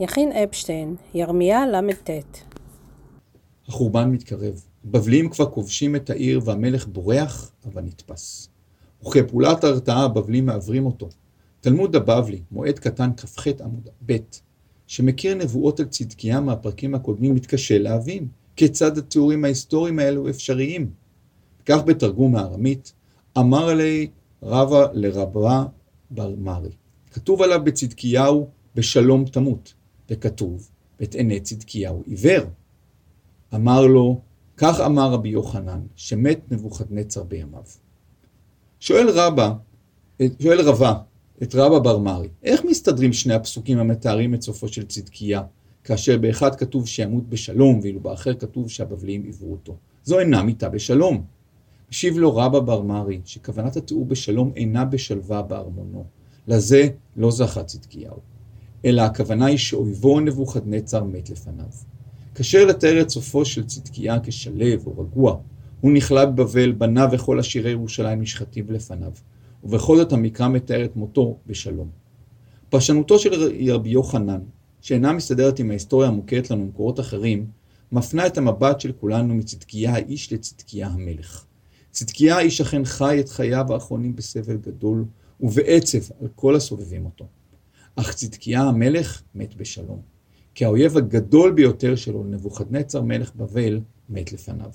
יכין אפשטיין, ירמיה ל"ט החורבן מתקרב. הבבלים כבר כובשים את העיר והמלך בורח, אבל נתפס. וכפעולת הרתעה הבבלים מעוורים אותו. תלמוד הבבלי, מועד קטן כ"ח עמוד ב', שמכיר נבואות על צדקיה מהפרקים הקודמים, מתקשה להבין כיצד התיאורים ההיסטוריים האלו אפשריים. כך בתרגום הארמית, אמר עלי רבה לרבה בר מרי. כתוב עליו בצדקיהו בשלום תמות, וכתוב ואת עיני צדקיהו עיוור. אמר לו, כך אמר רבי יוחנן, שמת נבוכדנצר בימיו. שואל רבה, שואל רבה את רבא בר מרי, איך מסתדרים שני הפסוקים המתארים את סופו של צדקיה, כאשר באחד כתוב שימות בשלום, ואילו באחר כתוב שהבבלים עברו אותו? זו אינה מיתה בשלום. השיב לו רבא בר מרי, שכוונת התיאור בשלום אינה בשלווה בארמונו. לזה לא זכה צדקיהו. אלא הכוונה היא שאויבו נבוכדנצר מת לפניו. כאשר לתאר את סופו של צדקיה כשלו או רגוע, הוא נכלא בבבל, בניו וכל עשירי ירושלים נשחטים לפניו, ובכל זאת המקרא מתאר את מותו בשלום. פרשנותו של רבי יוחנן, שאינה מסתדרת עם ההיסטוריה המוכרת לנו במקורות אחרים, מפנה את המבט של כולנו מצדקיה האיש לצדקיה המלך. צדקיה האיש אכן חי את חייו האחרונים בסבל גדול ובעצב על כל הסובבים אותו. אך צדקיה המלך מת בשלום, כי האויב הגדול ביותר שלו, נבוכדנצר מלך בבל, מת לפניו.